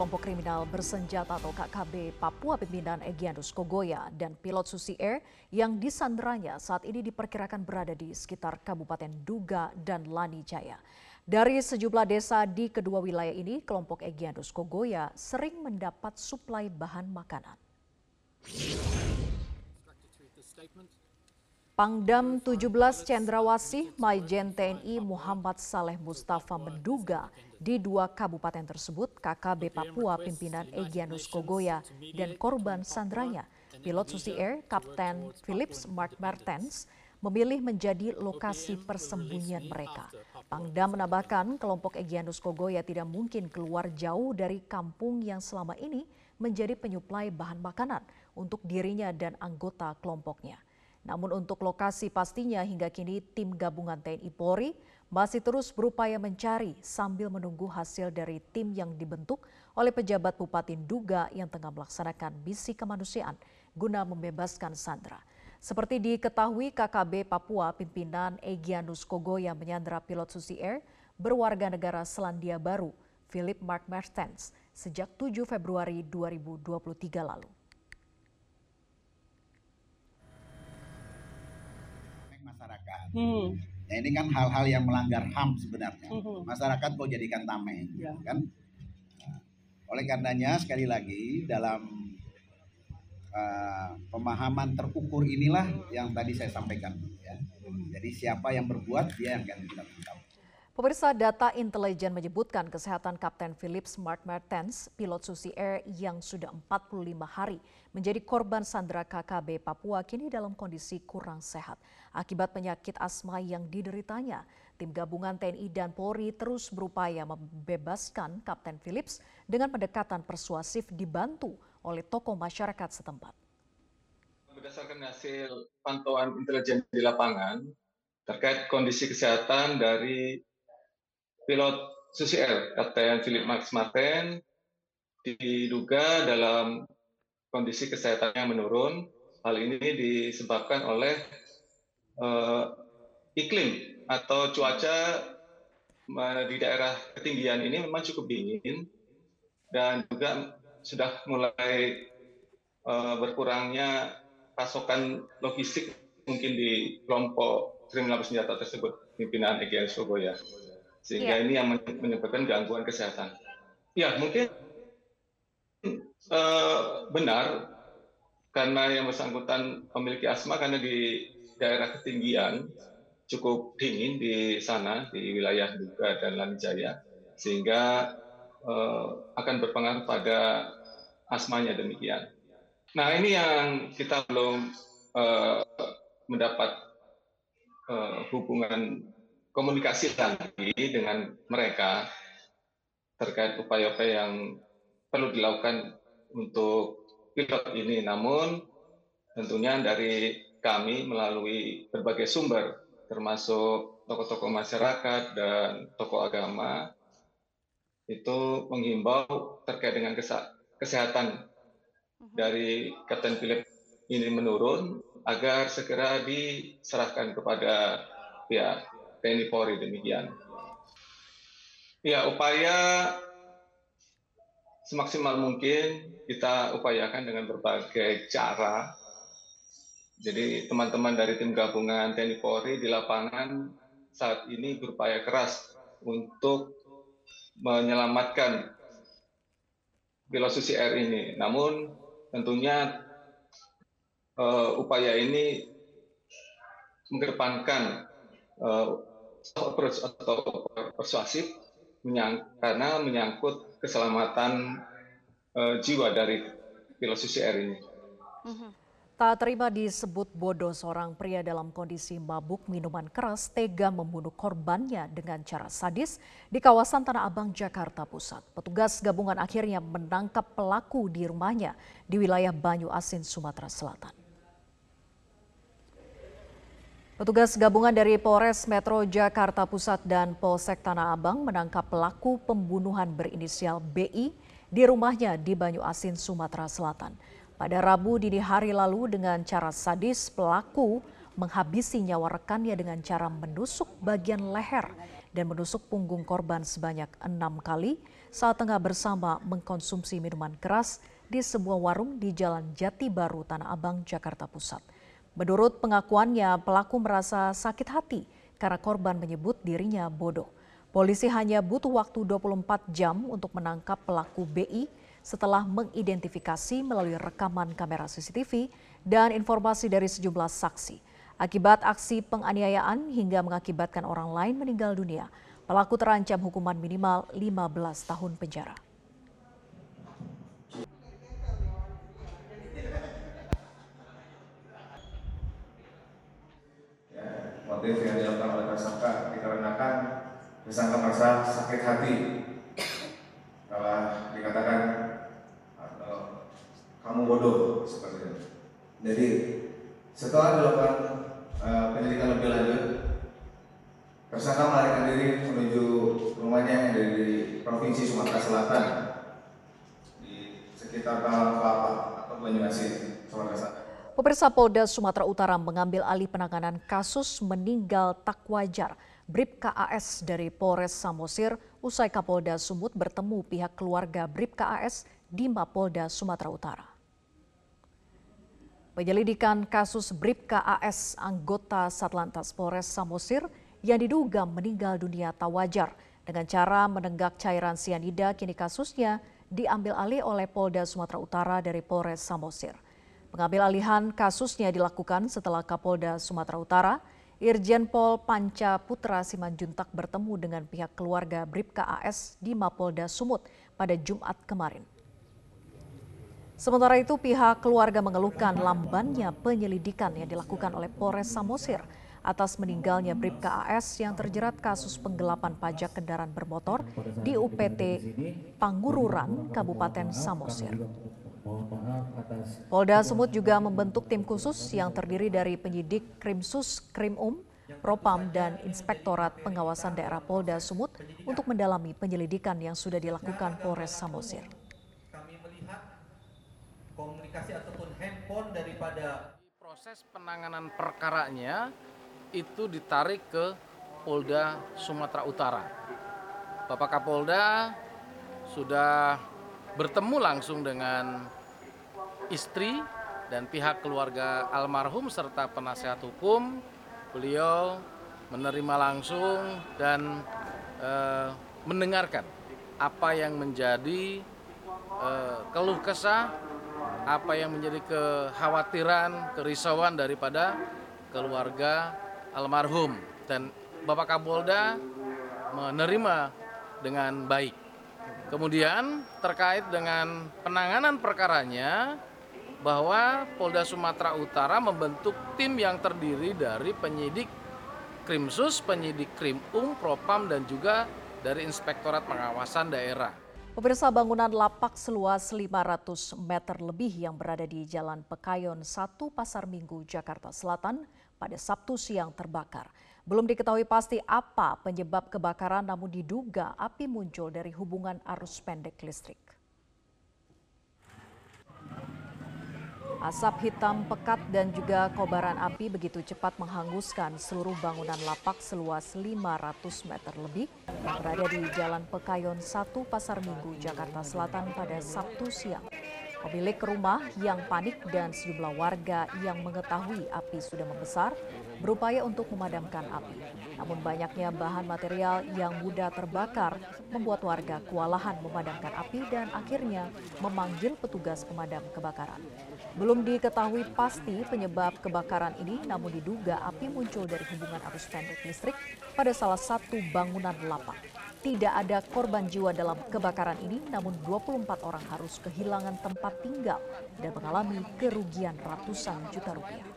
kelompok kriminal bersenjata atau KKB Papua pimpinan Egyanus Kogoya dan pilot Susi Air yang disanderanya saat ini diperkirakan berada di sekitar Kabupaten Duga dan Lani Jaya. Dari sejumlah desa di kedua wilayah ini, kelompok Egyanus Kogoya sering mendapat suplai bahan makanan. Pangdam 17 Cendrawasih Maijen TNI Muhammad Saleh Mustafa menduga di dua kabupaten tersebut KKB Papua pimpinan Egyanus Kogoya dan korban sandranya pilot Susi Air Kapten Philips Mark Martens memilih menjadi lokasi persembunyian mereka. Pangdam menambahkan kelompok Egyanus Kogoya tidak mungkin keluar jauh dari kampung yang selama ini menjadi penyuplai bahan makanan untuk dirinya dan anggota kelompoknya. Namun untuk lokasi pastinya hingga kini tim gabungan TNI Polri masih terus berupaya mencari sambil menunggu hasil dari tim yang dibentuk oleh pejabat Bupati Duga yang tengah melaksanakan misi kemanusiaan guna membebaskan Sandra. Seperti diketahui KKB Papua pimpinan Egyanus Kogo yang menyandra pilot Susi Air berwarga negara Selandia Baru, Philip Mark Mertens, sejak 7 Februari 2023 lalu. masyarakat. Hmm. Ya ini kan hal-hal yang melanggar HAM sebenarnya. Hmm. Masyarakat mau jadikan tameng, ya. kan? Nah, oleh karenanya sekali lagi dalam uh, pemahaman terukur inilah yang tadi saya sampaikan. Ya. Hmm. Jadi siapa yang berbuat dia yang akan kita tangkap. Pemirsa data intelijen menyebutkan kesehatan Kapten Philip Smart Mertens, pilot Susi Air yang sudah 45 hari menjadi korban sandera KKB Papua kini dalam kondisi kurang sehat. Akibat penyakit asma yang dideritanya, tim gabungan TNI dan Polri terus berupaya membebaskan Kapten Philips dengan pendekatan persuasif dibantu oleh tokoh masyarakat setempat. Berdasarkan hasil pantauan intelijen di lapangan, terkait kondisi kesehatan dari pilot Susi Air, Kapten Philip Max Martin, diduga dalam kondisi kesehatan yang menurun. Hal ini disebabkan oleh uh, iklim atau cuaca di daerah ketinggian ini memang cukup dingin dan juga sudah mulai uh, berkurangnya pasokan logistik mungkin di kelompok kriminal bersenjata tersebut pimpinan EGN Surabaya sehingga yeah. ini yang menyebabkan gangguan kesehatan. Ya mungkin uh, benar karena yang bersangkutan memiliki asma karena di daerah ketinggian cukup dingin di sana di wilayah Duga dan Lanijaya sehingga uh, akan berpengaruh pada asmanya demikian. Nah ini yang kita belum uh, mendapat uh, hubungan komunikasi lagi dengan mereka terkait upaya-upaya yang perlu dilakukan untuk pilot ini. Namun tentunya dari kami melalui berbagai sumber termasuk tokoh-tokoh masyarakat dan tokoh agama itu menghimbau terkait dengan kesehatan dari Kapten Philip ini menurun agar segera diserahkan kepada pihak TNI Polri demikian. Ya, upaya semaksimal mungkin kita upayakan dengan berbagai cara. Jadi teman-teman dari tim gabungan TNI Polri di lapangan saat ini berupaya keras untuk menyelamatkan pilot Susi Air ini. Namun tentunya uh, upaya ini mengedepankan uh, approach atau persuasif menyang, karena menyangkut keselamatan uh, jiwa dari pilot Air ini. Mhm. Tak terima disebut bodoh seorang pria dalam kondisi mabuk minuman keras tega membunuh korbannya dengan cara sadis di kawasan Tanah Abang, Jakarta Pusat. Petugas gabungan akhirnya menangkap pelaku di rumahnya di wilayah Banyu Asin, Sumatera Selatan. Petugas gabungan dari Polres Metro Jakarta Pusat dan Polsek Tanah Abang menangkap pelaku pembunuhan berinisial BI di rumahnya di Banyu Asin, Sumatera Selatan. Pada Rabu dini hari lalu dengan cara sadis pelaku menghabisi nyawa rekannya dengan cara menusuk bagian leher dan menusuk punggung korban sebanyak enam kali saat tengah bersama mengkonsumsi minuman keras di sebuah warung di Jalan Jati Baru, Tanah Abang, Jakarta Pusat. Menurut pengakuannya, pelaku merasa sakit hati karena korban menyebut dirinya bodoh. Polisi hanya butuh waktu 24 jam untuk menangkap pelaku BI setelah mengidentifikasi melalui rekaman kamera CCTV dan informasi dari sejumlah saksi. Akibat aksi penganiayaan hingga mengakibatkan orang lain meninggal dunia, pelaku terancam hukuman minimal 15 tahun penjara. Motif yang dilakukan oleh tersangka dikarenakan tersangka merasa sakit hati kalau dikatakan kamu bodoh seperti itu. Jadi setelah dilakukan uh, penyelidikan lebih lanjut, tersangka melarikan diri menuju rumahnya yang ada di provinsi Sumatera Selatan di sekitar Kelapa atau Banyuasin, Sumatera Selatan. Pemirsa Polda Sumatera Utara mengambil alih penanganan kasus meninggal tak wajar Brib KAS dari Polres Samosir usai Kapolda Sumut bertemu pihak keluarga Brib KAS di Mapolda Sumatera Utara. Penyelidikan kasus Brib KAS anggota Satlantas Polres Samosir yang diduga meninggal dunia tak wajar dengan cara menenggak cairan sianida kini kasusnya diambil alih oleh Polda Sumatera Utara dari Polres Samosir. Pengambil alihan kasusnya dilakukan setelah Kapolda Sumatera Utara, Irjen Pol Panca Putra Simanjuntak bertemu dengan pihak keluarga Bribka AS di Mapolda Sumut pada Jumat kemarin. Sementara itu pihak keluarga mengeluhkan lambannya penyelidikan yang dilakukan oleh Polres Samosir atas meninggalnya Bribka AS yang terjerat kasus penggelapan pajak kendaraan bermotor di UPT Pangururan, Kabupaten Samosir. Polda Sumut juga membentuk tim khusus yang terdiri dari penyidik Krimsus, Krimum, Propam, dan Inspektorat Pengawasan Daerah Polda Sumut untuk mendalami penyelidikan yang sudah dilakukan Polres Samosir. Kami melihat komunikasi ataupun handphone daripada proses penanganan perkaranya itu ditarik ke Polda Sumatera Utara. Bapak Kapolda sudah bertemu langsung dengan istri dan pihak keluarga almarhum serta penasehat hukum. Beliau menerima langsung dan e, mendengarkan apa yang menjadi e, keluh kesah, apa yang menjadi kekhawatiran, kerisauan daripada keluarga almarhum dan Bapak Kapolda menerima dengan baik. Kemudian terkait dengan penanganan perkaranya bahwa Polda Sumatera Utara membentuk tim yang terdiri dari penyidik Krimsus, penyidik Krimum, Propam dan juga dari Inspektorat Pengawasan Daerah. Pemirsa bangunan lapak seluas 500 meter lebih yang berada di Jalan Pekayon 1 Pasar Minggu, Jakarta Selatan pada Sabtu siang terbakar. Belum diketahui pasti apa penyebab kebakaran namun diduga api muncul dari hubungan arus pendek listrik. Asap hitam pekat dan juga kobaran api begitu cepat menghanguskan seluruh bangunan lapak seluas 500 meter lebih yang berada di Jalan Pekayon 1 Pasar Minggu, Jakarta Selatan pada Sabtu siang. Pemilik rumah yang panik dan sejumlah warga yang mengetahui api sudah membesar berupaya untuk memadamkan api. Namun banyaknya bahan material yang mudah terbakar membuat warga kewalahan memadamkan api dan akhirnya memanggil petugas pemadam kebakaran. Belum diketahui pasti penyebab kebakaran ini namun diduga api muncul dari hubungan arus pendek listrik pada salah satu bangunan lapak. Tidak ada korban jiwa dalam kebakaran ini, namun 24 orang harus kehilangan tempat tinggal dan mengalami kerugian ratusan juta rupiah.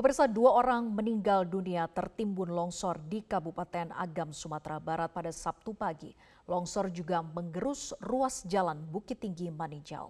Pemirsa dua orang meninggal dunia tertimbun longsor di Kabupaten Agam, Sumatera Barat pada Sabtu pagi. Longsor juga menggerus ruas jalan Bukit Tinggi Manijau.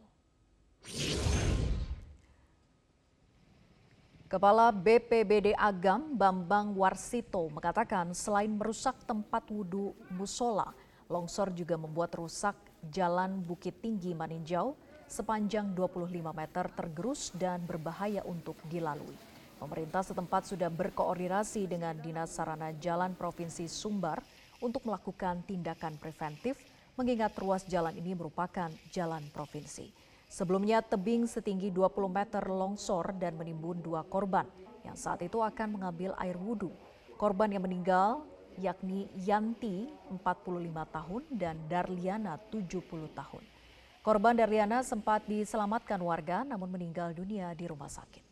Kepala BPBD Agam Bambang Warsito mengatakan selain merusak tempat wudhu musola, longsor juga membuat rusak Jalan Bukit Tinggi Maninjau sepanjang 25 meter tergerus dan berbahaya untuk dilalui. Pemerintah setempat sudah berkoordinasi dengan Dinas Sarana Jalan Provinsi Sumbar untuk melakukan tindakan preventif mengingat ruas jalan ini merupakan jalan provinsi. Sebelumnya tebing setinggi 20 meter longsor dan menimbun dua korban yang saat itu akan mengambil air wudhu. Korban yang meninggal yakni Yanti 45 tahun dan Darliana 70 tahun. Korban Darliana sempat diselamatkan warga namun meninggal dunia di rumah sakit.